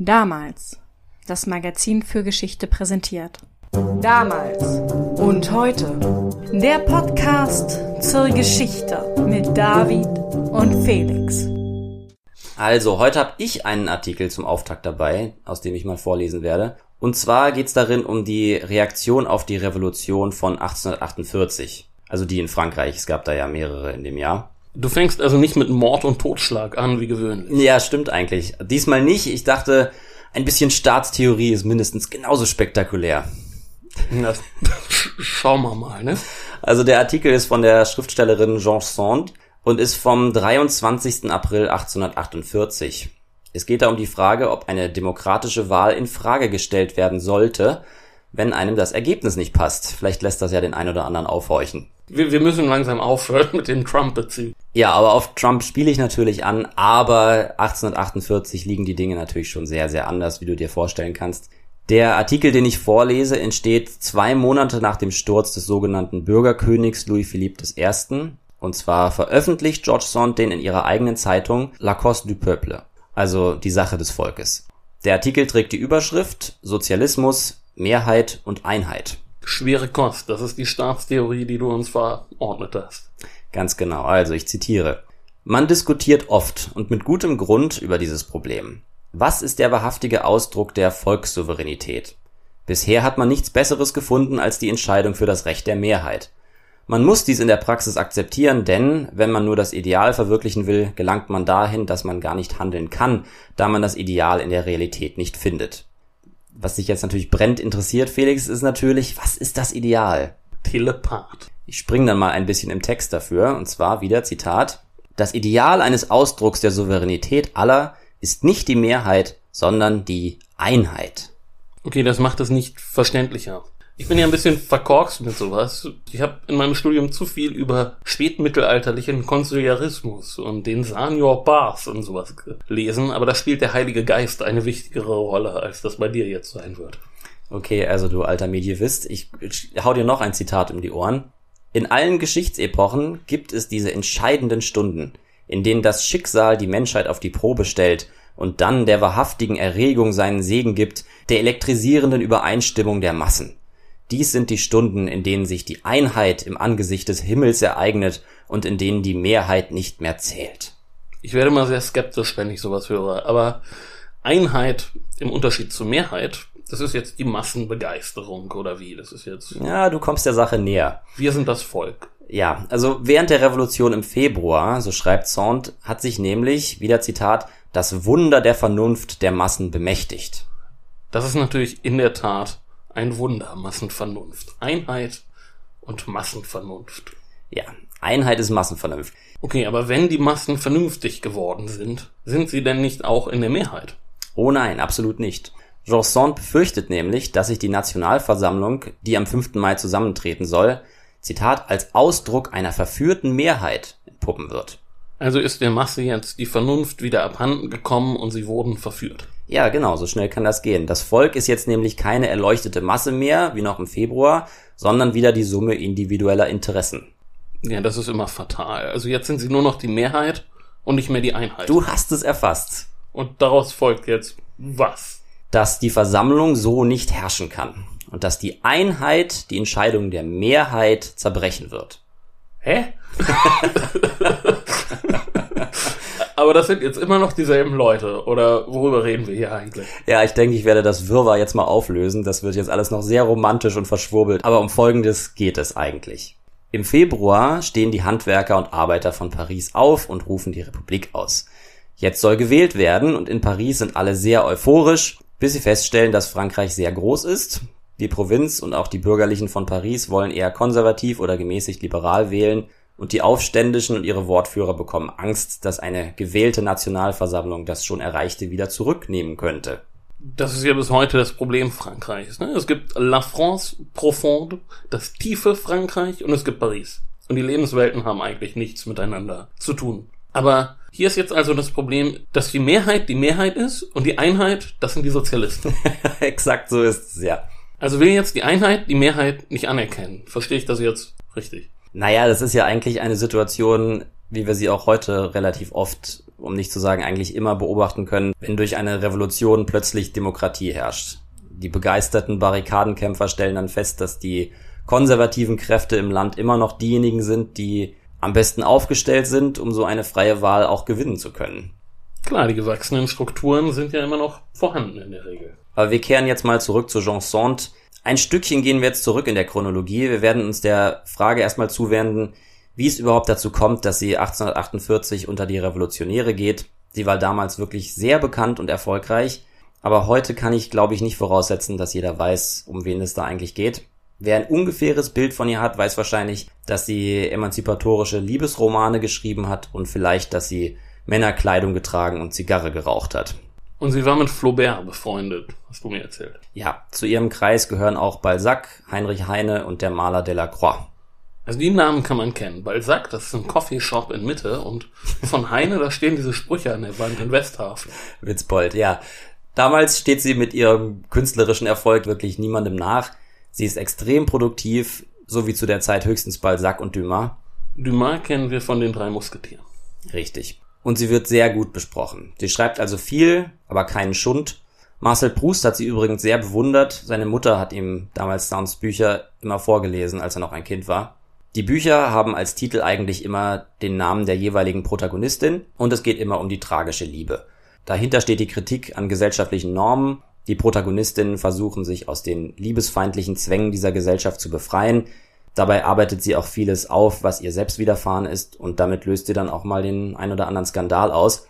Damals. Das Magazin für Geschichte präsentiert. Damals und heute. Der Podcast zur Geschichte mit David und Felix. Also, heute habe ich einen Artikel zum Auftakt dabei, aus dem ich mal vorlesen werde. Und zwar geht es darin um die Reaktion auf die Revolution von 1848. Also die in Frankreich. Es gab da ja mehrere in dem Jahr. Du fängst also nicht mit Mord und Totschlag an, wie gewöhnlich. Ja, stimmt eigentlich. Diesmal nicht. Ich dachte, ein bisschen Staatstheorie ist mindestens genauso spektakulär. Na, schauen wir mal, ne? Also der Artikel ist von der Schriftstellerin Jean Sand und ist vom 23. April 1848. Es geht da um die Frage, ob eine demokratische Wahl in Frage gestellt werden sollte, wenn einem das Ergebnis nicht passt. Vielleicht lässt das ja den einen oder anderen aufhorchen. Wir, wir müssen langsam aufhören mit dem Trump-Bezug. Ja, aber auf Trump spiele ich natürlich an, aber 1848 liegen die Dinge natürlich schon sehr, sehr anders, wie du dir vorstellen kannst. Der Artikel, den ich vorlese, entsteht zwei Monate nach dem Sturz des sogenannten Bürgerkönigs Louis Philippe I. Und zwar veröffentlicht George Sand den in ihrer eigenen Zeitung La Cause du Peuple, also die Sache des Volkes. Der Artikel trägt die Überschrift Sozialismus, Mehrheit und Einheit. Schwere Kost, das ist die Staatstheorie, die du uns verordnet hast. Ganz genau, also ich zitiere. Man diskutiert oft und mit gutem Grund über dieses Problem. Was ist der wahrhaftige Ausdruck der Volkssouveränität? Bisher hat man nichts Besseres gefunden als die Entscheidung für das Recht der Mehrheit. Man muss dies in der Praxis akzeptieren, denn wenn man nur das Ideal verwirklichen will, gelangt man dahin, dass man gar nicht handeln kann, da man das Ideal in der Realität nicht findet was dich jetzt natürlich brennt interessiert, Felix, ist natürlich, was ist das Ideal? Telepath. Ich spring dann mal ein bisschen im Text dafür, und zwar wieder Zitat. Das Ideal eines Ausdrucks der Souveränität aller ist nicht die Mehrheit, sondern die Einheit. Okay, das macht es nicht verständlicher. Ich bin ja ein bisschen verkorkst mit sowas. Ich habe in meinem Studium zu viel über spätmittelalterlichen Konsiliarismus und den Sanior Bars und sowas gelesen, aber da spielt der Heilige Geist eine wichtigere Rolle, als das bei dir jetzt sein wird. Okay, also du alter Medievist, ich hau dir noch ein Zitat um die Ohren. In allen Geschichtsepochen gibt es diese entscheidenden Stunden, in denen das Schicksal die Menschheit auf die Probe stellt und dann der wahrhaftigen Erregung seinen Segen gibt, der elektrisierenden Übereinstimmung der Massen. Dies sind die Stunden, in denen sich die Einheit im Angesicht des Himmels ereignet und in denen die Mehrheit nicht mehr zählt. Ich werde mal sehr skeptisch, wenn ich sowas höre, aber Einheit im Unterschied zur Mehrheit, das ist jetzt die Massenbegeisterung oder wie? Das ist jetzt. Ja, du kommst der Sache näher. Wir sind das Volk. Ja, also während der Revolution im Februar, so schreibt Sand, hat sich nämlich, wieder Zitat, das Wunder der Vernunft der Massen bemächtigt. Das ist natürlich in der Tat ein Wunder, Massenvernunft. Einheit und Massenvernunft. Ja, Einheit ist Massenvernunft. Okay, aber wenn die Massen vernünftig geworden sind, sind sie denn nicht auch in der Mehrheit? Oh nein, absolut nicht. Sand befürchtet nämlich, dass sich die Nationalversammlung, die am 5. Mai zusammentreten soll, Zitat, als Ausdruck einer verführten Mehrheit entpuppen wird. Also ist der Masse jetzt die Vernunft wieder abhanden gekommen und sie wurden verführt. Ja, genau, so schnell kann das gehen. Das Volk ist jetzt nämlich keine erleuchtete Masse mehr, wie noch im Februar, sondern wieder die Summe individueller Interessen. Ja, das ist immer fatal. Also jetzt sind sie nur noch die Mehrheit und nicht mehr die Einheit. Du hast es erfasst. Und daraus folgt jetzt was? Dass die Versammlung so nicht herrschen kann und dass die Einheit die Entscheidung der Mehrheit zerbrechen wird. Hä? Aber das sind jetzt immer noch dieselben Leute. Oder worüber reden wir hier eigentlich? Ja, ich denke, ich werde das Wirrwarr jetzt mal auflösen. Das wird jetzt alles noch sehr romantisch und verschwurbelt. Aber um Folgendes geht es eigentlich. Im Februar stehen die Handwerker und Arbeiter von Paris auf und rufen die Republik aus. Jetzt soll gewählt werden und in Paris sind alle sehr euphorisch, bis sie feststellen, dass Frankreich sehr groß ist. Die Provinz und auch die Bürgerlichen von Paris wollen eher konservativ oder gemäßigt liberal wählen und die Aufständischen und ihre Wortführer bekommen Angst, dass eine gewählte Nationalversammlung das schon Erreichte wieder zurücknehmen könnte. Das ist ja bis heute das Problem Frankreichs. Ne? Es gibt La France profonde, das tiefe Frankreich, und es gibt Paris. Und die Lebenswelten haben eigentlich nichts miteinander zu tun. Aber hier ist jetzt also das Problem, dass die Mehrheit die Mehrheit ist und die Einheit, das sind die Sozialisten. Exakt so ist es, ja. Also will jetzt die Einheit die Mehrheit nicht anerkennen. Verstehe ich das jetzt richtig? Naja, das ist ja eigentlich eine Situation, wie wir sie auch heute relativ oft, um nicht zu sagen eigentlich immer beobachten können, wenn durch eine Revolution plötzlich Demokratie herrscht. Die begeisterten Barrikadenkämpfer stellen dann fest, dass die konservativen Kräfte im Land immer noch diejenigen sind, die am besten aufgestellt sind, um so eine freie Wahl auch gewinnen zu können. Klar, die gewachsenen Strukturen sind ja immer noch vorhanden in der Regel. Aber wir kehren jetzt mal zurück zu Jean Sand. Ein Stückchen gehen wir jetzt zurück in der Chronologie. Wir werden uns der Frage erstmal zuwenden, wie es überhaupt dazu kommt, dass sie 1848 unter die Revolutionäre geht. Sie war damals wirklich sehr bekannt und erfolgreich. Aber heute kann ich, glaube ich, nicht voraussetzen, dass jeder weiß, um wen es da eigentlich geht. Wer ein ungefähres Bild von ihr hat, weiß wahrscheinlich, dass sie emanzipatorische Liebesromane geschrieben hat und vielleicht, dass sie Männerkleidung getragen und Zigarre geraucht hat. Und sie war mit Flaubert befreundet, hast du mir erzählt. Ja, zu ihrem Kreis gehören auch Balzac, Heinrich Heine und der Maler Delacroix. Also die Namen kann man kennen. Balzac, das ist ein Coffeeshop in Mitte und von Heine, da stehen diese Sprüche an der Wand in Westhafen. Witzbold, ja. Damals steht sie mit ihrem künstlerischen Erfolg wirklich niemandem nach. Sie ist extrem produktiv, so wie zu der Zeit höchstens Balzac und Dumas. Dumas kennen wir von den drei Musketieren. Richtig. Und sie wird sehr gut besprochen. Sie schreibt also viel, aber keinen Schund. Marcel Proust hat sie übrigens sehr bewundert. Seine Mutter hat ihm damals Downs Bücher immer vorgelesen, als er noch ein Kind war. Die Bücher haben als Titel eigentlich immer den Namen der jeweiligen Protagonistin und es geht immer um die tragische Liebe. Dahinter steht die Kritik an gesellschaftlichen Normen die Protagonistinnen versuchen sich aus den liebesfeindlichen Zwängen dieser Gesellschaft zu befreien. Dabei arbeitet sie auch vieles auf, was ihr selbst widerfahren ist und damit löst sie dann auch mal den ein oder anderen Skandal aus.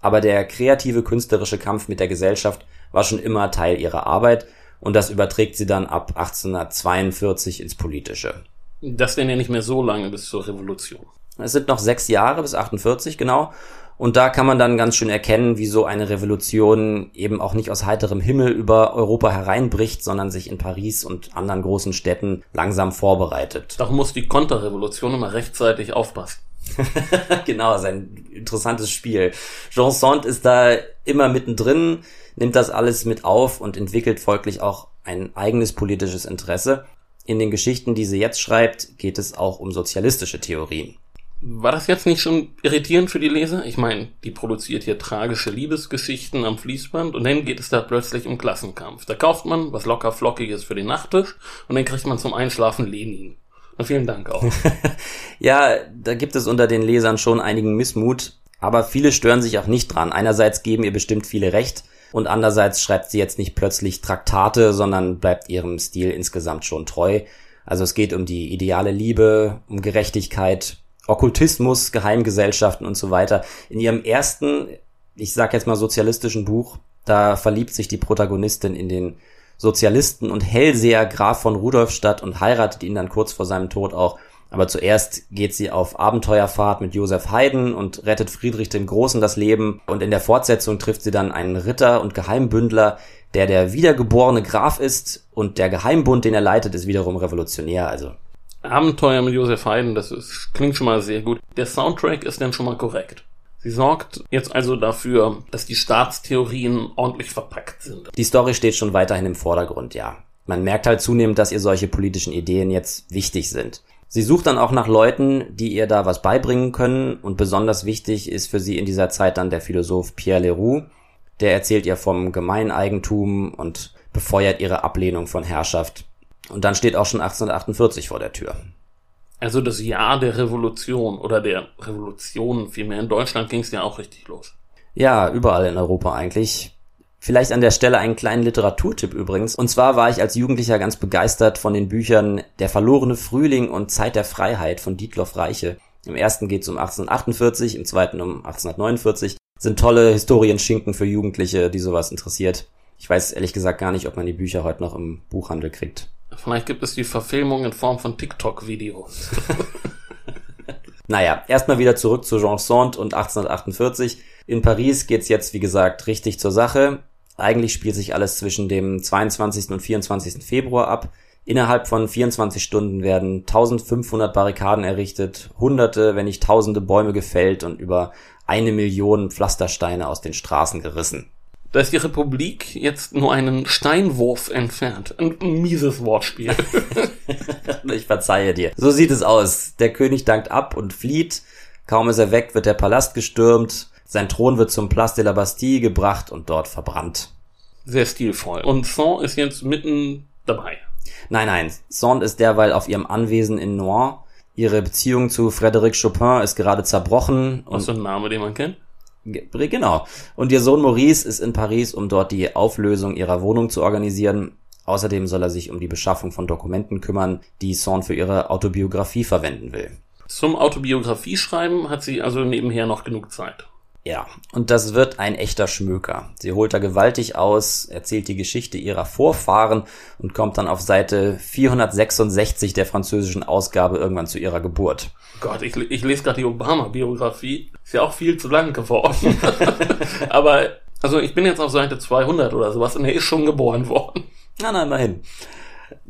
Aber der kreative künstlerische Kampf mit der Gesellschaft war schon immer Teil ihrer Arbeit und das überträgt sie dann ab 1842 ins Politische. Das denn ja nicht mehr so lange bis zur Revolution. Es sind noch sechs Jahre bis 48 genau und da kann man dann ganz schön erkennen, wie so eine Revolution eben auch nicht aus heiterem Himmel über Europa hereinbricht, sondern sich in Paris und anderen großen Städten langsam vorbereitet. Darum muss die Konterrevolution immer rechtzeitig aufpassen. genau, ist ein interessantes Spiel. Jean Sand ist da immer mittendrin, nimmt das alles mit auf und entwickelt folglich auch ein eigenes politisches Interesse. In den Geschichten, die sie jetzt schreibt, geht es auch um sozialistische Theorien. War das jetzt nicht schon irritierend für die Leser? Ich meine, die produziert hier tragische Liebesgeschichten am Fließband und dann geht es da plötzlich um Klassenkampf. Da kauft man was locker flockiges für den Nachttisch und dann kriegt man zum Einschlafen Lenin. Und vielen Dank auch. ja, da gibt es unter den Lesern schon einigen Missmut, aber viele stören sich auch nicht dran. Einerseits geben ihr bestimmt viele recht und andererseits schreibt sie jetzt nicht plötzlich Traktate, sondern bleibt ihrem Stil insgesamt schon treu. Also es geht um die ideale Liebe, um Gerechtigkeit, Okkultismus, Geheimgesellschaften und so weiter. In ihrem ersten, ich sag jetzt mal sozialistischen Buch, da verliebt sich die Protagonistin in den Sozialisten und Hellseher Graf von Rudolfstadt und heiratet ihn dann kurz vor seinem Tod auch. Aber zuerst geht sie auf Abenteuerfahrt mit Josef Haydn und rettet Friedrich dem Großen das Leben. Und in der Fortsetzung trifft sie dann einen Ritter und Geheimbündler, der der wiedergeborene Graf ist und der Geheimbund, den er leitet, ist wiederum revolutionär. Also Abenteuer mit Josef Haydn, das ist, klingt schon mal sehr gut. Der Soundtrack ist dann schon mal korrekt. Sie sorgt jetzt also dafür, dass die Staatstheorien ordentlich verpackt sind. Die Story steht schon weiterhin im Vordergrund, ja. Man merkt halt zunehmend, dass ihr solche politischen Ideen jetzt wichtig sind. Sie sucht dann auch nach Leuten, die ihr da was beibringen können und besonders wichtig ist für sie in dieser Zeit dann der Philosoph Pierre Leroux. Der erzählt ihr vom Gemeineigentum und befeuert ihre Ablehnung von Herrschaft und dann steht auch schon 1848 vor der Tür. Also das Jahr der Revolution oder der Revolution, vielmehr in Deutschland ging es ja auch richtig los. Ja, überall in Europa eigentlich. Vielleicht an der Stelle einen kleinen Literaturtipp übrigens. Und zwar war ich als Jugendlicher ganz begeistert von den Büchern Der verlorene Frühling und Zeit der Freiheit von Dietloff Reiche. Im ersten geht es um 1848, im zweiten um 1849. Sind tolle Historienschinken für Jugendliche, die sowas interessiert. Ich weiß ehrlich gesagt gar nicht, ob man die Bücher heute noch im Buchhandel kriegt. Vielleicht gibt es die Verfilmung in Form von TikTok-Videos. naja, erstmal wieder zurück zu Jean Sand und 1848. In Paris geht's jetzt, wie gesagt, richtig zur Sache. Eigentlich spielt sich alles zwischen dem 22. und 24. Februar ab. Innerhalb von 24 Stunden werden 1500 Barrikaden errichtet, hunderte, wenn nicht tausende Bäume gefällt und über eine Million Pflastersteine aus den Straßen gerissen. Da ist die Republik jetzt nur einen Steinwurf entfernt. Ein, mieses Wortspiel. ich verzeihe dir. So sieht es aus. Der König dankt ab und flieht. Kaum ist er weg, wird der Palast gestürmt, sein Thron wird zum Place de la Bastille gebracht und dort verbrannt. Sehr stilvoll. Und Sand ist jetzt mitten dabei. Nein, nein, Sand ist derweil auf ihrem Anwesen in Noir. Ihre Beziehung zu Frédéric Chopin ist gerade zerbrochen. Was so ein Name, den man kennt? Genau. Und ihr Sohn Maurice ist in Paris, um dort die Auflösung ihrer Wohnung zu organisieren. Außerdem soll er sich um die Beschaffung von Dokumenten kümmern, die Sand für ihre Autobiografie verwenden will. Zum Autobiografie-Schreiben hat sie also nebenher noch genug Zeit. Ja, und das wird ein echter Schmöker. Sie holt da gewaltig aus, erzählt die Geschichte ihrer Vorfahren und kommt dann auf Seite 466 der französischen Ausgabe irgendwann zu ihrer Geburt. Gott, ich, ich lese gerade die Obama-Biografie. Ist ja auch viel zu lang geworden. Aber, also ich bin jetzt auf Seite 200 oder sowas und er ist schon geboren worden. Na, na, immerhin.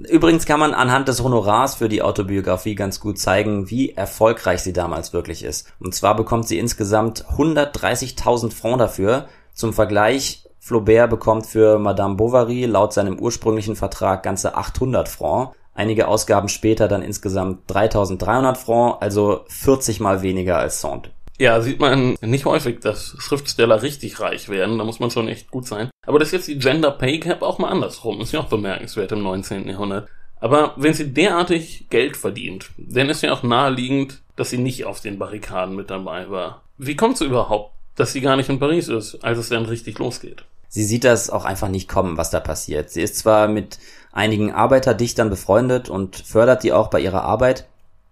Übrigens kann man anhand des Honorars für die Autobiografie ganz gut zeigen, wie erfolgreich sie damals wirklich ist. Und zwar bekommt sie insgesamt 130.000 Francs dafür. Zum Vergleich, Flaubert bekommt für Madame Bovary laut seinem ursprünglichen Vertrag ganze 800 Francs. Einige Ausgaben später dann insgesamt 3.300 Francs, also 40 mal weniger als Sand. Ja, sieht man nicht häufig, dass Schriftsteller richtig reich werden. Da muss man schon echt gut sein. Aber das ist jetzt die Gender Pay Gap auch mal andersrum. Ist ja auch bemerkenswert im 19. Jahrhundert. Aber wenn sie derartig Geld verdient, dann ist ja auch naheliegend, dass sie nicht auf den Barrikaden mit dabei war. Wie kommt es überhaupt, dass sie gar nicht in Paris ist, als es dann richtig losgeht? Sie sieht das auch einfach nicht kommen, was da passiert. Sie ist zwar mit einigen Arbeiterdichtern befreundet und fördert die auch bei ihrer Arbeit,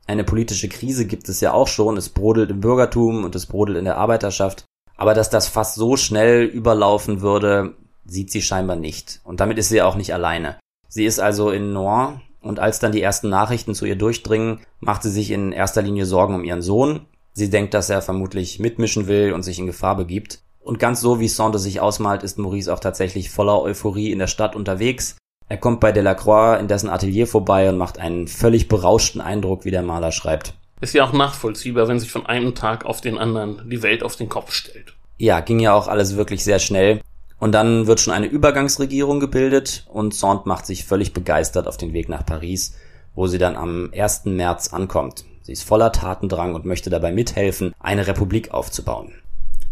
eine politische Krise gibt es ja auch schon. Es brodelt im Bürgertum und es brodelt in der Arbeiterschaft. Aber dass das fast so schnell überlaufen würde, sieht sie scheinbar nicht. Und damit ist sie auch nicht alleine. Sie ist also in Noir und als dann die ersten Nachrichten zu ihr durchdringen, macht sie sich in erster Linie Sorgen um ihren Sohn. Sie denkt, dass er vermutlich mitmischen will und sich in Gefahr begibt. Und ganz so, wie Saunders sich ausmalt, ist Maurice auch tatsächlich voller Euphorie in der Stadt unterwegs. Er kommt bei Delacroix in dessen Atelier vorbei und macht einen völlig berauschten Eindruck, wie der Maler schreibt. Ist ja auch nachvollziehbar, wenn sich von einem Tag auf den anderen die Welt auf den Kopf stellt. Ja, ging ja auch alles wirklich sehr schnell. Und dann wird schon eine Übergangsregierung gebildet und Sand macht sich völlig begeistert auf den Weg nach Paris, wo sie dann am 1. März ankommt. Sie ist voller Tatendrang und möchte dabei mithelfen, eine Republik aufzubauen.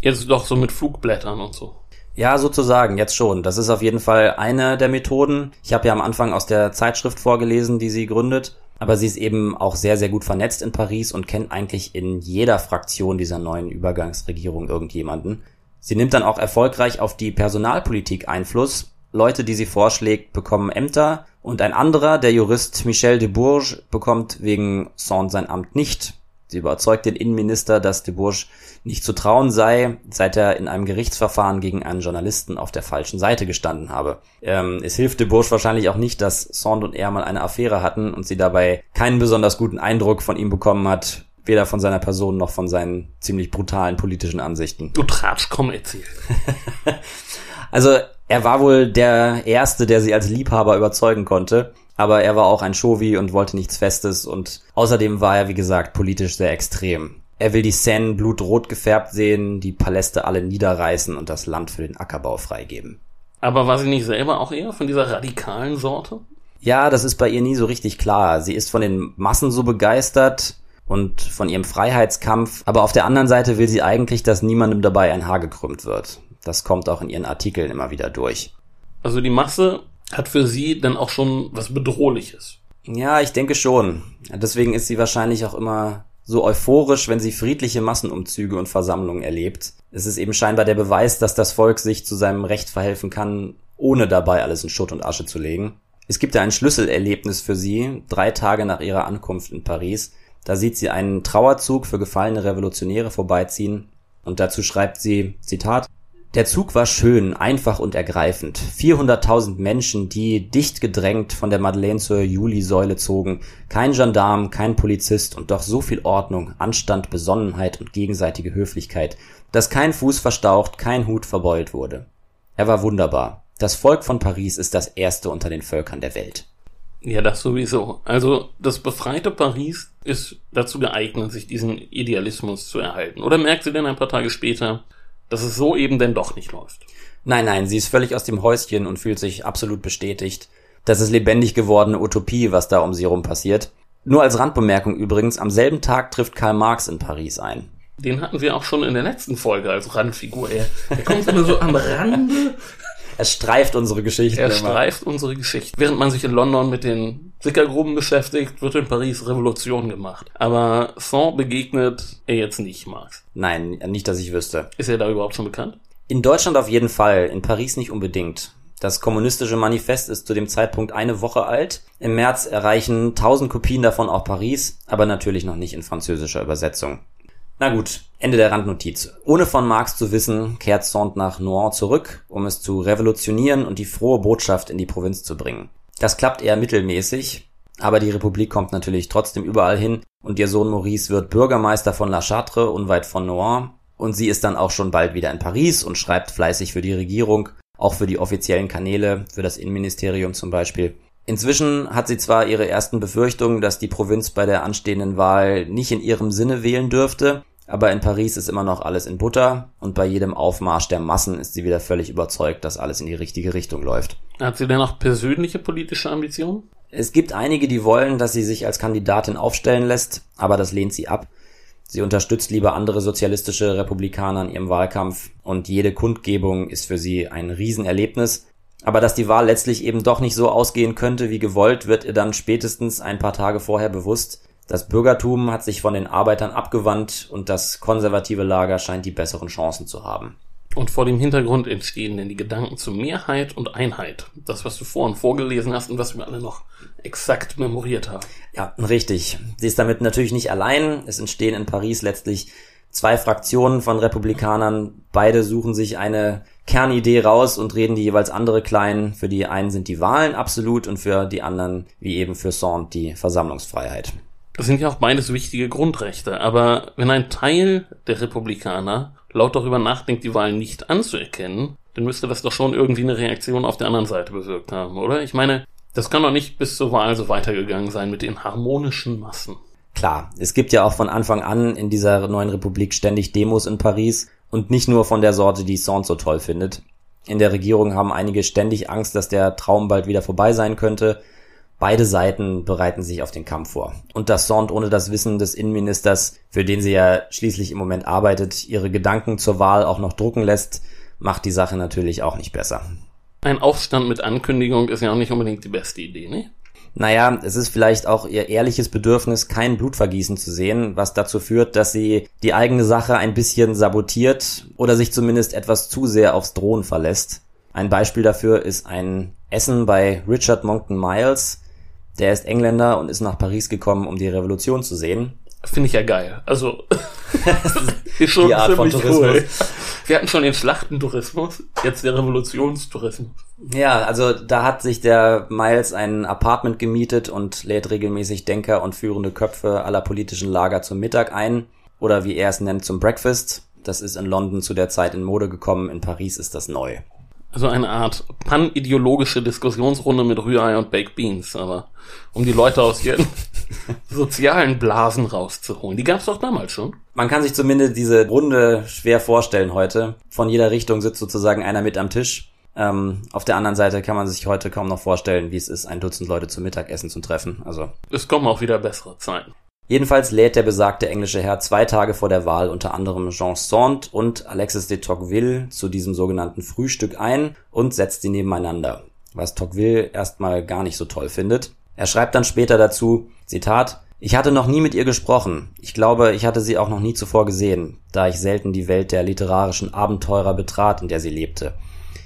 Jetzt doch so mit Flugblättern und so. Ja, sozusagen, jetzt schon. Das ist auf jeden Fall eine der Methoden. Ich habe ja am Anfang aus der Zeitschrift vorgelesen, die sie gründet. Aber sie ist eben auch sehr, sehr gut vernetzt in Paris und kennt eigentlich in jeder Fraktion dieser neuen Übergangsregierung irgendjemanden. Sie nimmt dann auch erfolgreich auf die Personalpolitik Einfluss. Leute, die sie vorschlägt, bekommen Ämter und ein anderer, der Jurist Michel de Bourges, bekommt wegen Sand sein Amt nicht. Sie überzeugt den Innenminister, dass de Bourges nicht zu trauen sei, seit er in einem Gerichtsverfahren gegen einen Journalisten auf der falschen Seite gestanden habe. Ähm, es hilft de Bourges wahrscheinlich auch nicht, dass Sand und er mal eine Affäre hatten und sie dabei keinen besonders guten Eindruck von ihm bekommen hat, weder von seiner Person noch von seinen ziemlich brutalen politischen Ansichten. Du Tratsch, komm, erzähl. also, er war wohl der Erste, der sie als Liebhaber überzeugen konnte aber er war auch ein Chauvi und wollte nichts Festes und außerdem war er, wie gesagt, politisch sehr extrem. Er will die Seine blutrot gefärbt sehen, die Paläste alle niederreißen und das Land für den Ackerbau freigeben. Aber war sie nicht selber auch eher von dieser radikalen Sorte? Ja, das ist bei ihr nie so richtig klar. Sie ist von den Massen so begeistert und von ihrem Freiheitskampf, aber auf der anderen Seite will sie eigentlich, dass niemandem dabei ein Haar gekrümmt wird. Das kommt auch in ihren Artikeln immer wieder durch. Also die Masse hat für sie dann auch schon was Bedrohliches. Ja, ich denke schon. Deswegen ist sie wahrscheinlich auch immer so euphorisch, wenn sie friedliche Massenumzüge und Versammlungen erlebt. Es ist eben scheinbar der Beweis, dass das Volk sich zu seinem Recht verhelfen kann, ohne dabei alles in Schutt und Asche zu legen. Es gibt ja ein Schlüsselerlebnis für sie, drei Tage nach ihrer Ankunft in Paris. Da sieht sie einen Trauerzug für gefallene Revolutionäre vorbeiziehen und dazu schreibt sie, Zitat, der Zug war schön, einfach und ergreifend. 400.000 Menschen, die dicht gedrängt von der Madeleine zur Juli-Säule zogen. Kein Gendarm, kein Polizist und doch so viel Ordnung, Anstand, Besonnenheit und gegenseitige Höflichkeit, dass kein Fuß verstaucht, kein Hut verbeult wurde. Er war wunderbar. Das Volk von Paris ist das erste unter den Völkern der Welt. Ja, das sowieso. Also das befreite Paris ist dazu geeignet, sich diesen Idealismus zu erhalten. Oder merkt sie denn ein paar Tage später, dass es so eben denn doch nicht läuft. Nein, nein, sie ist völlig aus dem Häuschen und fühlt sich absolut bestätigt. Das ist lebendig gewordene Utopie, was da um sie rum passiert. Nur als Randbemerkung übrigens, am selben Tag trifft Karl Marx in Paris ein. Den hatten wir auch schon in der letzten Folge als Randfigur. Er, er kommt immer so am Rande. Er streift unsere Geschichte. Er immer. streift unsere Geschichte. Während man sich in London mit den Sickergruben beschäftigt, wird in Paris Revolution gemacht. Aber Saint begegnet er jetzt nicht, Max. Nein, nicht, dass ich wüsste. Ist er da überhaupt schon bekannt? In Deutschland auf jeden Fall, in Paris nicht unbedingt. Das kommunistische Manifest ist zu dem Zeitpunkt eine Woche alt. Im März erreichen tausend Kopien davon auch Paris, aber natürlich noch nicht in französischer Übersetzung. Na gut, Ende der Randnotiz. Ohne von Marx zu wissen, kehrt Sand nach Noir zurück, um es zu revolutionieren und die frohe Botschaft in die Provinz zu bringen. Das klappt eher mittelmäßig, aber die Republik kommt natürlich trotzdem überall hin und ihr Sohn Maurice wird Bürgermeister von La Châtre unweit von Noir und sie ist dann auch schon bald wieder in Paris und schreibt fleißig für die Regierung, auch für die offiziellen Kanäle, für das Innenministerium zum Beispiel. Inzwischen hat sie zwar ihre ersten Befürchtungen, dass die Provinz bei der anstehenden Wahl nicht in ihrem Sinne wählen dürfte, aber in Paris ist immer noch alles in Butter und bei jedem Aufmarsch der Massen ist sie wieder völlig überzeugt, dass alles in die richtige Richtung läuft. Hat sie denn auch persönliche politische Ambitionen? Es gibt einige, die wollen, dass sie sich als Kandidatin aufstellen lässt, aber das lehnt sie ab. Sie unterstützt lieber andere sozialistische Republikaner in ihrem Wahlkampf und jede Kundgebung ist für sie ein Riesenerlebnis. Aber dass die Wahl letztlich eben doch nicht so ausgehen könnte wie gewollt, wird ihr dann spätestens ein paar Tage vorher bewusst. Das Bürgertum hat sich von den Arbeitern abgewandt und das konservative Lager scheint die besseren Chancen zu haben. Und vor dem Hintergrund entstehen denn die Gedanken zu Mehrheit und Einheit. Das, was du vorhin vorgelesen hast und was wir alle noch exakt memoriert haben. Ja, richtig. Sie ist damit natürlich nicht allein. Es entstehen in Paris letztlich zwei Fraktionen von Republikanern. Beide suchen sich eine Kernidee raus und reden die jeweils andere klein. Für die einen sind die Wahlen absolut und für die anderen, wie eben für Sand, die Versammlungsfreiheit. Das sind ja auch beides wichtige Grundrechte. Aber wenn ein Teil der Republikaner laut darüber nachdenkt, die Wahlen nicht anzuerkennen, dann müsste das doch schon irgendwie eine Reaktion auf der anderen Seite bewirkt haben, oder? Ich meine, das kann doch nicht bis zur Wahl so weitergegangen sein mit den harmonischen Massen. Klar, es gibt ja auch von Anfang an in dieser neuen Republik ständig Demos in Paris und nicht nur von der Sorte, die Sand so toll findet. In der Regierung haben einige ständig Angst, dass der Traum bald wieder vorbei sein könnte Beide Seiten bereiten sich auf den Kampf vor. Und dass Sand ohne das Wissen des Innenministers, für den sie ja schließlich im Moment arbeitet, ihre Gedanken zur Wahl auch noch drucken lässt, macht die Sache natürlich auch nicht besser. Ein Aufstand mit Ankündigung ist ja auch nicht unbedingt die beste Idee, ne? Naja, es ist vielleicht auch ihr ehrliches Bedürfnis, kein Blutvergießen zu sehen, was dazu führt, dass sie die eigene Sache ein bisschen sabotiert oder sich zumindest etwas zu sehr aufs Drohen verlässt. Ein Beispiel dafür ist ein Essen bei Richard Monckton Miles, der ist Engländer und ist nach Paris gekommen, um die Revolution zu sehen. Finde ich ja geil. Also ist schon Die Art von ziemlich cool. Wir hatten schon den Schlachtentourismus, jetzt der Revolutionstourismus. Ja, also da hat sich der Miles ein Apartment gemietet und lädt regelmäßig Denker und führende Köpfe aller politischen Lager zum Mittag ein oder wie er es nennt zum Breakfast. Das ist in London zu der Zeit in Mode gekommen, in Paris ist das neu. Also eine Art panideologische Diskussionsrunde mit Rührei und Baked Beans, aber um die Leute aus ihren sozialen Blasen rauszuholen. Die gab's doch damals schon. Man kann sich zumindest diese Runde schwer vorstellen heute. Von jeder Richtung sitzt sozusagen einer mit am Tisch. Ähm, auf der anderen Seite kann man sich heute kaum noch vorstellen, wie es ist, ein Dutzend Leute zum Mittagessen zu treffen. Also Es kommen auch wieder bessere Zeiten. Jedenfalls lädt der besagte englische Herr zwei Tage vor der Wahl unter anderem Jean Sand und Alexis de Tocqueville zu diesem sogenannten Frühstück ein und setzt sie nebeneinander, was Tocqueville erstmal gar nicht so toll findet. Er schreibt dann später dazu, Zitat, ich hatte noch nie mit ihr gesprochen. Ich glaube, ich hatte sie auch noch nie zuvor gesehen, da ich selten die Welt der literarischen Abenteurer betrat, in der sie lebte.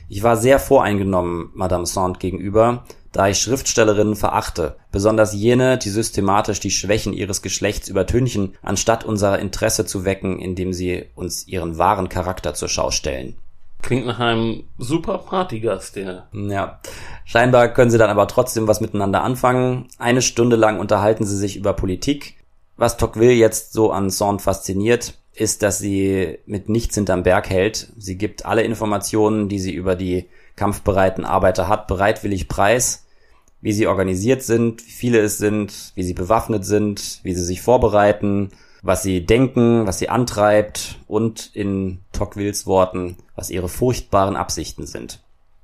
Ich war sehr voreingenommen Madame Sand gegenüber, da ich Schriftstellerinnen verachte, besonders jene, die systematisch die Schwächen ihres Geschlechts übertünchen, anstatt unser Interesse zu wecken, indem sie uns ihren wahren Charakter zur Schau stellen. Klingt nach einem super Partygast, der. Ja, scheinbar können sie dann aber trotzdem was miteinander anfangen. Eine Stunde lang unterhalten sie sich über Politik. Was Tocqueville jetzt so an Sand fasziniert, ist, dass sie mit nichts hinterm Berg hält. Sie gibt alle Informationen, die sie über die kampfbereiten Arbeiter hat, bereitwillig preis, wie sie organisiert sind, wie viele es sind, wie sie bewaffnet sind, wie sie sich vorbereiten, was sie denken, was sie antreibt und in Tocquevilles Worten, was ihre furchtbaren Absichten sind.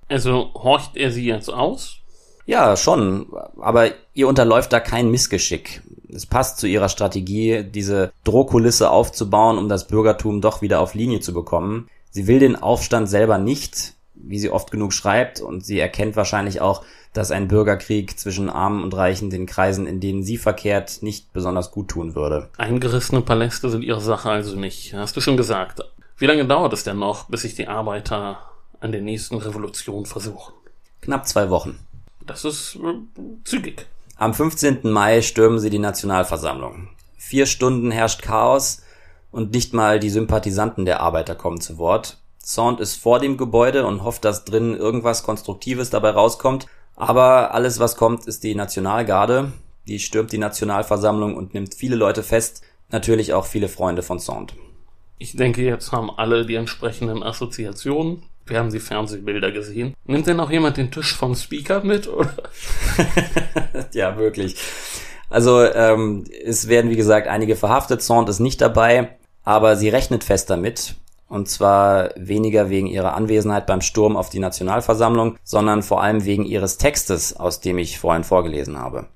Also horcht er sie jetzt aus? Ja, schon, aber ihr unterläuft da kein Missgeschick. Es passt zu ihrer Strategie, diese Drohkulisse aufzubauen, um das Bürgertum doch wieder auf Linie zu bekommen. Sie will den Aufstand selber nicht, wie sie oft genug schreibt, und sie erkennt wahrscheinlich auch, dass ein Bürgerkrieg zwischen Armen und Reichen den Kreisen, in denen sie verkehrt, nicht besonders gut tun würde. Eingerissene Paläste sind ihre Sache also nicht. Hast du schon gesagt. Wie lange dauert es denn noch, bis sich die Arbeiter an der nächsten Revolution versuchen? Knapp zwei Wochen. Das ist äh, zügig. Am 15. Mai stürmen sie die Nationalversammlung. Vier Stunden herrscht Chaos und nicht mal die Sympathisanten der Arbeiter kommen zu Wort. Sand ist vor dem Gebäude und hofft, dass drinnen irgendwas Konstruktives dabei rauskommt. Aber alles, was kommt, ist die Nationalgarde. Die stürmt die Nationalversammlung und nimmt viele Leute fest. Natürlich auch viele Freunde von Sand. Ich denke, jetzt haben alle die entsprechenden Assoziationen. Wir haben die Fernsehbilder gesehen. Nimmt denn auch jemand den Tisch vom Speaker mit, oder? ja, wirklich. Also ähm, es werden, wie gesagt, einige verhaftet. Sand ist nicht dabei, aber sie rechnet fest damit. Und zwar weniger wegen ihrer Anwesenheit beim Sturm auf die Nationalversammlung, sondern vor allem wegen ihres Textes, aus dem ich vorhin vorgelesen habe.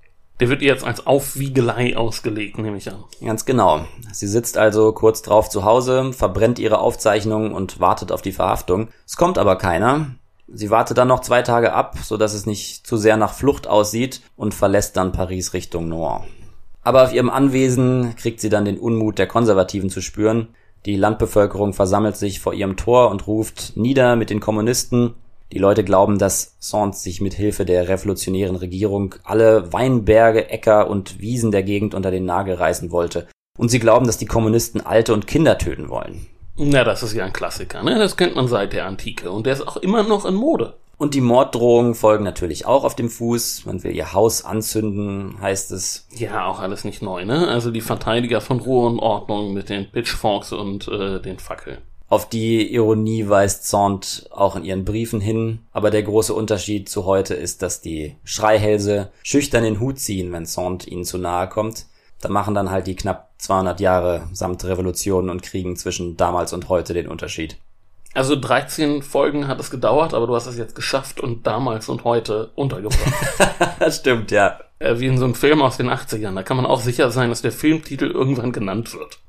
Der wird jetzt als Aufwiegelei ausgelegt, nehme ich an. Ganz genau. Sie sitzt also kurz drauf zu Hause, verbrennt ihre Aufzeichnungen und wartet auf die Verhaftung. Es kommt aber keiner. Sie wartet dann noch zwei Tage ab, so dass es nicht zu sehr nach Flucht aussieht und verlässt dann Paris Richtung Nord. Aber auf ihrem Anwesen kriegt sie dann den Unmut der Konservativen zu spüren. Die Landbevölkerung versammelt sich vor ihrem Tor und ruft nieder mit den Kommunisten die Leute glauben, dass Sand sich mit Hilfe der revolutionären Regierung alle Weinberge, Äcker und Wiesen der Gegend unter den Nagel reißen wollte. Und sie glauben, dass die Kommunisten Alte und Kinder töten wollen. Na, das ist ja ein Klassiker, ne? Das kennt man seit der Antike und der ist auch immer noch in Mode. Und die Morddrohungen folgen natürlich auch auf dem Fuß. Man will ihr Haus anzünden, heißt es. Ja, auch alles nicht neu, ne? Also die Verteidiger von Ruhe und Ordnung mit den Pitchforks und äh, den Fackeln. Auf die Ironie weist Zont auch in ihren Briefen hin, aber der große Unterschied zu heute ist, dass die Schreihälse schüchtern den Hut ziehen, wenn Zont ihnen zu nahe kommt. Da machen dann halt die knapp 200 Jahre samt Revolutionen und Kriegen zwischen damals und heute den Unterschied. Also 13 Folgen hat es gedauert, aber du hast es jetzt geschafft und damals und heute untergebracht. das stimmt, ja. Äh, wie in so einem Film aus den 80ern. Da kann man auch sicher sein, dass der Filmtitel irgendwann genannt wird.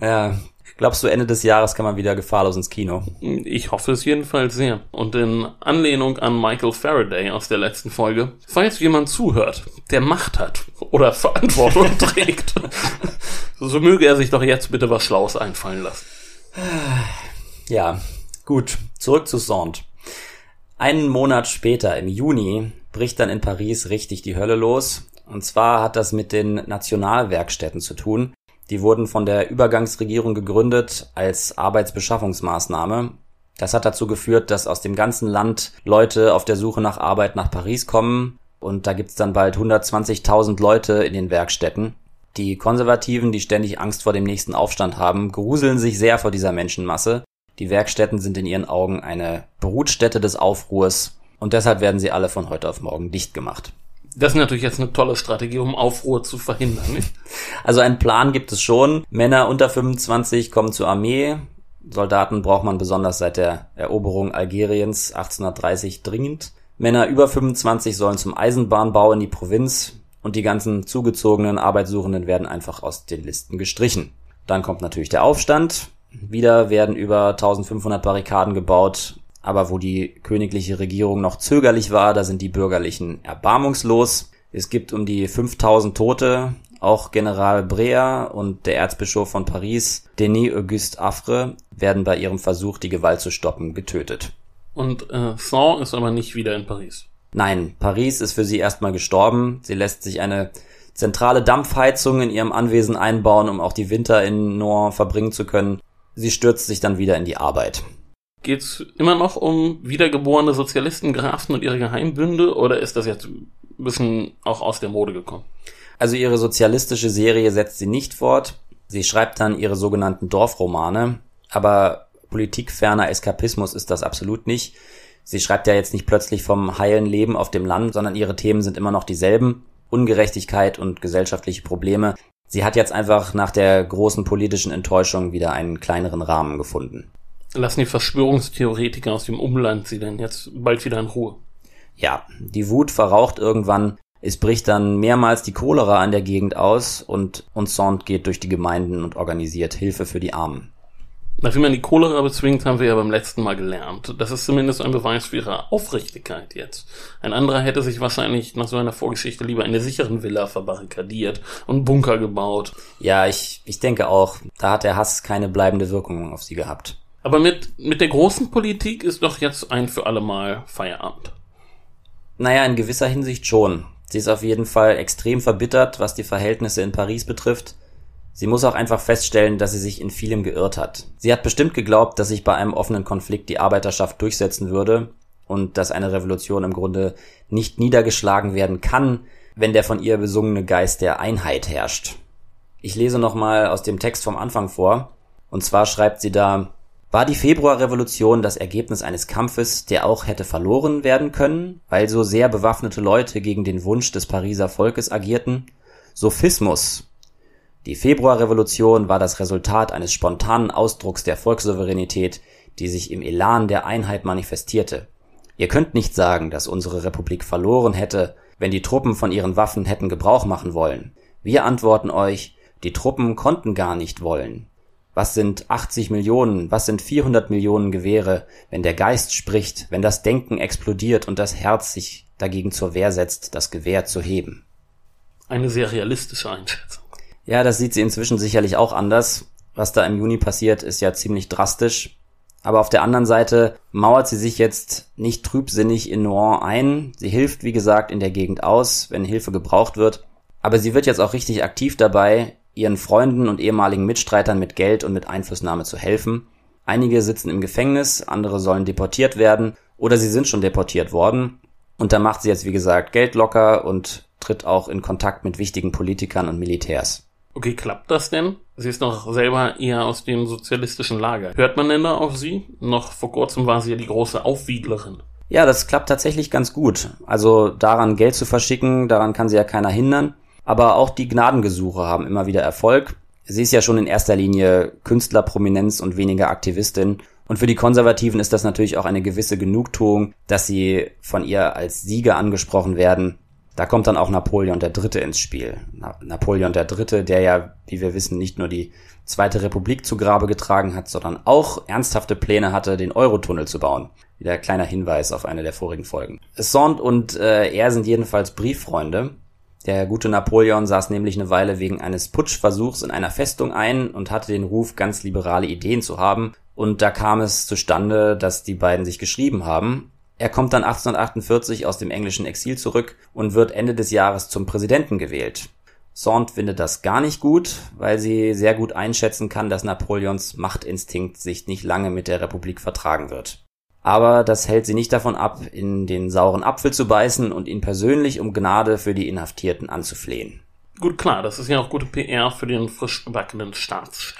Ja, Glaubst du, Ende des Jahres kann man wieder gefahrlos ins Kino? Ich hoffe es jedenfalls sehr. Und in Anlehnung an Michael Faraday aus der letzten Folge, falls jemand zuhört, der Macht hat oder Verantwortung trägt, so möge er sich doch jetzt bitte was Schlaues einfallen lassen. Ja, gut. Zurück zu Sand. Einen Monat später, im Juni, bricht dann in Paris richtig die Hölle los. Und zwar hat das mit den Nationalwerkstätten zu tun. Die wurden von der Übergangsregierung gegründet als Arbeitsbeschaffungsmaßnahme. Das hat dazu geführt, dass aus dem ganzen Land Leute auf der Suche nach Arbeit nach Paris kommen. Und da gibt's dann bald 120.000 Leute in den Werkstätten. Die Konservativen, die ständig Angst vor dem nächsten Aufstand haben, gruseln sich sehr vor dieser Menschenmasse. Die Werkstätten sind in ihren Augen eine Brutstätte des Aufruhrs und deshalb werden sie alle von heute auf morgen dicht gemacht. Das ist natürlich jetzt eine tolle Strategie, um Aufruhr zu verhindern. Nicht? Also einen Plan gibt es schon. Männer unter 25 kommen zur Armee. Soldaten braucht man besonders seit der Eroberung Algeriens 1830 dringend. Männer über 25 sollen zum Eisenbahnbau in die Provinz und die ganzen zugezogenen Arbeitssuchenden werden einfach aus den Listen gestrichen. Dann kommt natürlich der Aufstand. Wieder werden über 1500 Barrikaden gebaut aber wo die königliche Regierung noch zögerlich war, da sind die Bürgerlichen erbarmungslos. Es gibt um die 5000 Tote. Auch General Brea und der Erzbischof von Paris, Denis Auguste Affre, werden bei ihrem Versuch, die Gewalt zu stoppen, getötet. Und äh, Saint ist aber nicht wieder in Paris. Nein, Paris ist für sie erstmal gestorben. Sie lässt sich eine zentrale Dampfheizung in ihrem Anwesen einbauen, um auch die Winter in Noir verbringen zu können. Sie stürzt sich dann wieder in die Arbeit. Geht's immer noch um wiedergeborene Sozialisten, Grafen und ihre Geheimbünde oder ist das jetzt ein bisschen auch aus der Mode gekommen? Also ihre sozialistische Serie setzt sie nicht fort. Sie schreibt dann ihre sogenannten Dorfromane, aber politikferner Eskapismus ist das absolut nicht. Sie schreibt ja jetzt nicht plötzlich vom heilen Leben auf dem Land, sondern ihre Themen sind immer noch dieselben. Ungerechtigkeit und gesellschaftliche Probleme. Sie hat jetzt einfach nach der großen politischen Enttäuschung wieder einen kleineren Rahmen gefunden lassen die Verschwörungstheoretiker aus dem Umland sie denn jetzt bald wieder in Ruhe. Ja, die Wut verraucht irgendwann. Es bricht dann mehrmals die Cholera an der Gegend aus und, und Sand geht durch die Gemeinden und organisiert Hilfe für die Armen. Nachdem man die Cholera bezwingt, haben wir ja beim letzten Mal gelernt. Das ist zumindest ein Beweis für ihre Aufrichtigkeit jetzt. Ein anderer hätte sich wahrscheinlich nach so einer Vorgeschichte lieber in der sicheren Villa verbarrikadiert und Bunker gebaut. Ja, ich, ich denke auch, da hat der Hass keine bleibende Wirkung auf sie gehabt. Aber mit, mit der großen Politik ist doch jetzt ein für alle Mal Feierabend. Naja, in gewisser Hinsicht schon. Sie ist auf jeden Fall extrem verbittert, was die Verhältnisse in Paris betrifft. Sie muss auch einfach feststellen, dass sie sich in vielem geirrt hat. Sie hat bestimmt geglaubt, dass sich bei einem offenen Konflikt die Arbeiterschaft durchsetzen würde und dass eine Revolution im Grunde nicht niedergeschlagen werden kann, wenn der von ihr besungene Geist der Einheit herrscht. Ich lese nochmal aus dem Text vom Anfang vor. Und zwar schreibt sie da, war die Februarrevolution das Ergebnis eines Kampfes, der auch hätte verloren werden können, weil so sehr bewaffnete Leute gegen den Wunsch des Pariser Volkes agierten? Sophismus, die Februarrevolution war das Resultat eines spontanen Ausdrucks der Volkssouveränität, die sich im Elan der Einheit manifestierte. Ihr könnt nicht sagen, dass unsere Republik verloren hätte, wenn die Truppen von ihren Waffen hätten Gebrauch machen wollen. Wir antworten euch, die Truppen konnten gar nicht wollen. Was sind 80 Millionen, was sind 400 Millionen Gewehre, wenn der Geist spricht, wenn das Denken explodiert und das Herz sich dagegen zur Wehr setzt, das Gewehr zu heben? Eine sehr realistische Einschätzung. Ja, das sieht sie inzwischen sicherlich auch anders. Was da im Juni passiert, ist ja ziemlich drastisch. Aber auf der anderen Seite mauert sie sich jetzt nicht trübsinnig in Noir ein. Sie hilft, wie gesagt, in der Gegend aus, wenn Hilfe gebraucht wird. Aber sie wird jetzt auch richtig aktiv dabei, ihren Freunden und ehemaligen Mitstreitern mit Geld und mit Einflussnahme zu helfen. Einige sitzen im Gefängnis, andere sollen deportiert werden oder sie sind schon deportiert worden. Und da macht sie jetzt, wie gesagt, Geld locker und tritt auch in Kontakt mit wichtigen Politikern und Militärs. Okay, klappt das denn? Sie ist doch selber eher aus dem sozialistischen Lager. Hört man denn da auf sie? Noch vor kurzem war sie ja die große Aufwieglerin. Ja, das klappt tatsächlich ganz gut. Also daran Geld zu verschicken, daran kann sie ja keiner hindern. Aber auch die Gnadengesuche haben immer wieder Erfolg. Sie ist ja schon in erster Linie Künstlerprominenz und weniger Aktivistin. Und für die Konservativen ist das natürlich auch eine gewisse Genugtuung, dass sie von ihr als Sieger angesprochen werden da kommt dann auch Napoleon III. ins Spiel. Napoleon III., der ja, wie wir wissen, nicht nur die Zweite Republik zu Grabe getragen hat, sondern auch ernsthafte Pläne hatte, den Eurotunnel zu bauen. Wieder ein kleiner Hinweis auf eine der vorigen Folgen. Sand und äh, er sind jedenfalls Brieffreunde. Der gute Napoleon saß nämlich eine Weile wegen eines Putschversuchs in einer Festung ein und hatte den Ruf, ganz liberale Ideen zu haben. Und da kam es zustande, dass die beiden sich geschrieben haben er kommt dann 1848 aus dem englischen Exil zurück und wird Ende des Jahres zum Präsidenten gewählt. Sand findet das gar nicht gut, weil sie sehr gut einschätzen kann, dass Napoleons Machtinstinkt sich nicht lange mit der Republik vertragen wird. Aber das hält sie nicht davon ab, in den sauren Apfel zu beißen und ihn persönlich um Gnade für die Inhaftierten anzuflehen. Gut, klar, das ist ja auch gute PR für den frisch gebackenen Staatschef.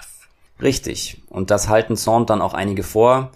Richtig. Und das halten Sand dann auch einige vor,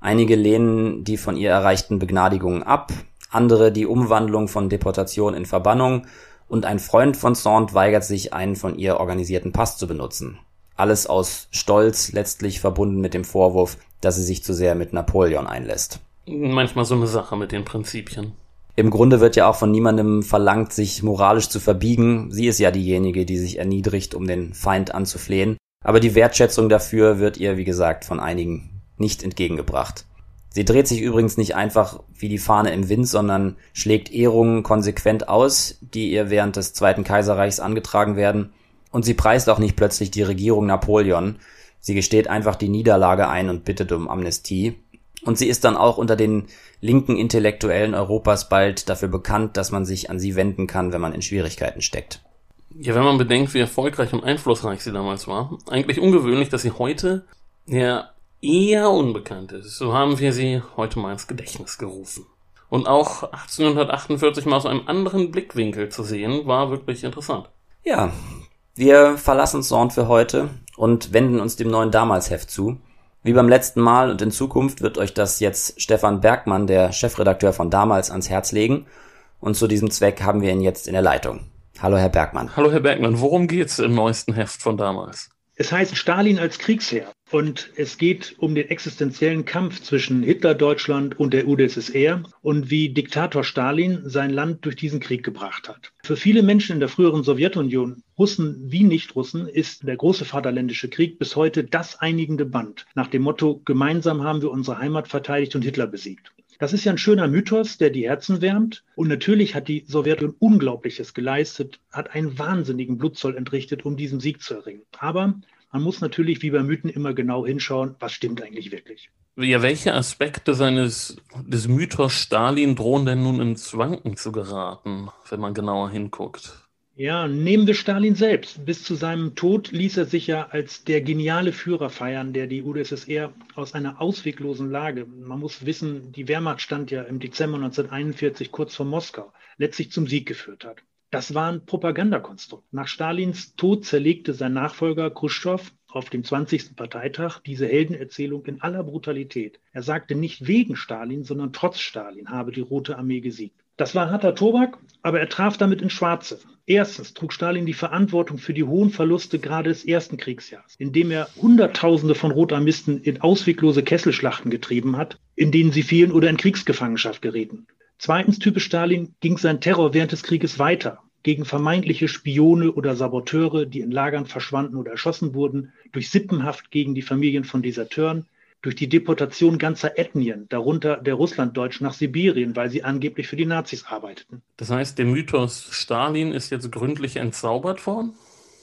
Einige lehnen die von ihr erreichten Begnadigungen ab, andere die Umwandlung von Deportation in Verbannung und ein Freund von Sand weigert sich, einen von ihr organisierten Pass zu benutzen. Alles aus Stolz, letztlich verbunden mit dem Vorwurf, dass sie sich zu sehr mit Napoleon einlässt. Manchmal so eine Sache mit den Prinzipien. Im Grunde wird ja auch von niemandem verlangt, sich moralisch zu verbiegen. Sie ist ja diejenige, die sich erniedrigt, um den Feind anzuflehen. Aber die Wertschätzung dafür wird ihr, wie gesagt, von einigen nicht entgegengebracht. Sie dreht sich übrigens nicht einfach wie die Fahne im Wind, sondern schlägt Ehrungen konsequent aus, die ihr während des Zweiten Kaiserreichs angetragen werden. Und sie preist auch nicht plötzlich die Regierung Napoleon. Sie gesteht einfach die Niederlage ein und bittet um Amnestie. Und sie ist dann auch unter den linken Intellektuellen Europas bald dafür bekannt, dass man sich an sie wenden kann, wenn man in Schwierigkeiten steckt. Ja, wenn man bedenkt, wie erfolgreich und einflussreich sie damals war, eigentlich ungewöhnlich, dass sie heute ja eher unbekannt ist. So haben wir sie heute mal ins Gedächtnis gerufen. Und auch 1848 mal aus einem anderen Blickwinkel zu sehen, war wirklich interessant. Ja, wir verlassen Sand für heute und wenden uns dem neuen Damalsheft zu. Wie beim letzten Mal und in Zukunft wird euch das jetzt Stefan Bergmann, der Chefredakteur von damals, ans Herz legen. Und zu diesem Zweck haben wir ihn jetzt in der Leitung. Hallo, Herr Bergmann. Hallo, Herr Bergmann. Worum geht's im neuesten Heft von damals? Es heißt Stalin als Kriegsherr. Und es geht um den existenziellen Kampf zwischen Hitler-Deutschland und der UdSSR und wie Diktator Stalin sein Land durch diesen Krieg gebracht hat. Für viele Menschen in der früheren Sowjetunion, Russen wie Nicht-Russen, ist der große Vaterländische Krieg bis heute das einigende Band. Nach dem Motto, gemeinsam haben wir unsere Heimat verteidigt und Hitler besiegt. Das ist ja ein schöner Mythos, der die Herzen wärmt. Und natürlich hat die Sowjetunion Unglaubliches geleistet, hat einen wahnsinnigen Blutzoll entrichtet, um diesen Sieg zu erringen. Aber man muss natürlich wie bei Mythen immer genau hinschauen, was stimmt eigentlich wirklich. Ja, welche Aspekte seines des Mythos Stalin drohen denn nun ins Wanken zu geraten, wenn man genauer hinguckt? Ja, nehmen wir Stalin selbst. Bis zu seinem Tod ließ er sich ja als der geniale Führer feiern, der die UdSSR aus einer ausweglosen Lage, man muss wissen, die Wehrmacht stand ja im Dezember 1941 kurz vor Moskau, letztlich zum Sieg geführt hat. Das war ein Propagandakonstrukt. Nach Stalins Tod zerlegte sein Nachfolger Khrushchev auf dem 20. Parteitag diese Heldenerzählung in aller Brutalität. Er sagte nicht wegen Stalin, sondern trotz Stalin habe die Rote Armee gesiegt. Das war harter Tobak, aber er traf damit ins Schwarze. Erstens trug Stalin die Verantwortung für die hohen Verluste gerade des ersten Kriegsjahres, indem er Hunderttausende von Rotarmisten in ausweglose Kesselschlachten getrieben hat, in denen sie fielen oder in Kriegsgefangenschaft gerieten. Zweitens, typisch Stalin, ging sein Terror während des Krieges weiter gegen vermeintliche Spione oder Saboteure, die in Lagern verschwanden oder erschossen wurden, durch Sippenhaft gegen die Familien von Deserteuren, durch die Deportation ganzer Ethnien, darunter der Russlanddeutschen nach Sibirien, weil sie angeblich für die Nazis arbeiteten. Das heißt, der Mythos Stalin ist jetzt gründlich entzaubert worden?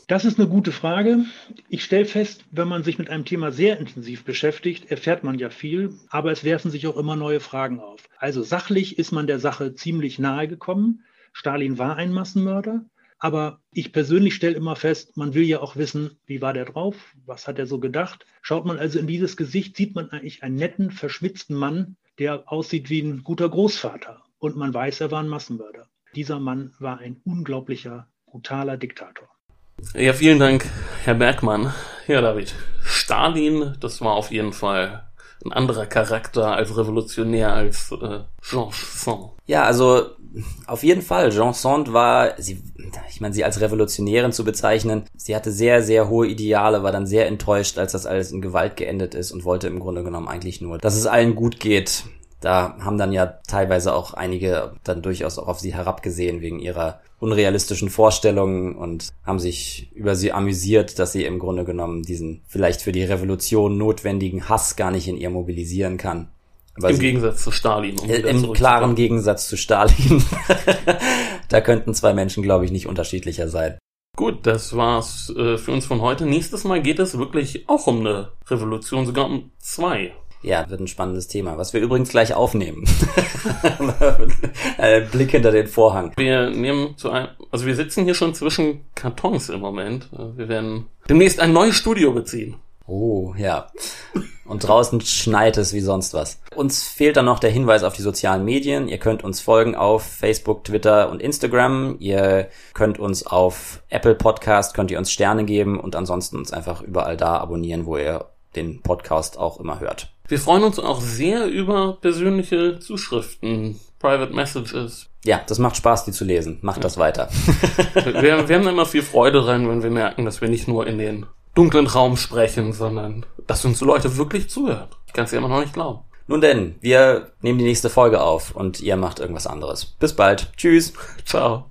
Das ist eine gute Frage. Ich stelle fest, wenn man sich mit einem Thema sehr intensiv beschäftigt, erfährt man ja viel, aber es werfen sich auch immer neue Fragen auf. Also sachlich ist man der Sache ziemlich nahe gekommen. Stalin war ein Massenmörder, aber ich persönlich stelle immer fest, man will ja auch wissen, wie war der drauf, was hat er so gedacht. Schaut man also in dieses Gesicht, sieht man eigentlich einen netten, verschmitzten Mann, der aussieht wie ein guter Großvater. Und man weiß, er war ein Massenmörder. Dieser Mann war ein unglaublicher, brutaler Diktator. Ja, vielen Dank, Herr Bergmann. Ja, David. Stalin, das war auf jeden Fall ein anderer Charakter als Revolutionär als äh, Jean Sand. Ja, also auf jeden Fall. Jean Sand war, sie, ich meine, sie als Revolutionärin zu bezeichnen, sie hatte sehr, sehr hohe Ideale, war dann sehr enttäuscht, als das alles in Gewalt geendet ist und wollte im Grunde genommen eigentlich nur, dass es allen gut geht. Da haben dann ja teilweise auch einige dann durchaus auch auf sie herabgesehen wegen ihrer unrealistischen Vorstellungen und haben sich über sie amüsiert, dass sie im Grunde genommen diesen vielleicht für die Revolution notwendigen Hass gar nicht in ihr mobilisieren kann. Im Gegensatz zu Stalin. Um Im klaren Gegensatz zu Stalin. da könnten zwei Menschen, glaube ich, nicht unterschiedlicher sein. Gut, das war's äh, für uns von heute. Nächstes Mal geht es wirklich auch um eine Revolution, sogar um zwei. Ja, wird ein spannendes Thema, was wir übrigens gleich aufnehmen. Blick hinter den Vorhang. Wir nehmen zu einem, also wir sitzen hier schon zwischen Kartons im Moment. Wir werden demnächst ein neues Studio beziehen. Oh, ja. Und draußen schneit es wie sonst was. Uns fehlt dann noch der Hinweis auf die sozialen Medien. Ihr könnt uns folgen auf Facebook, Twitter und Instagram. Ihr könnt uns auf Apple Podcast, könnt ihr uns Sterne geben und ansonsten uns einfach überall da abonnieren, wo ihr den Podcast auch immer hört. Wir freuen uns auch sehr über persönliche Zuschriften, Private Messages. Ja, das macht Spaß, die zu lesen. Macht ja. das weiter. wir, wir haben immer viel Freude dran, wenn wir merken, dass wir nicht nur in den dunklen Raum sprechen, sondern dass uns Leute wirklich zuhören. Ich kann es ja immer noch nicht glauben. Nun denn, wir nehmen die nächste Folge auf und ihr macht irgendwas anderes. Bis bald. Tschüss. Ciao.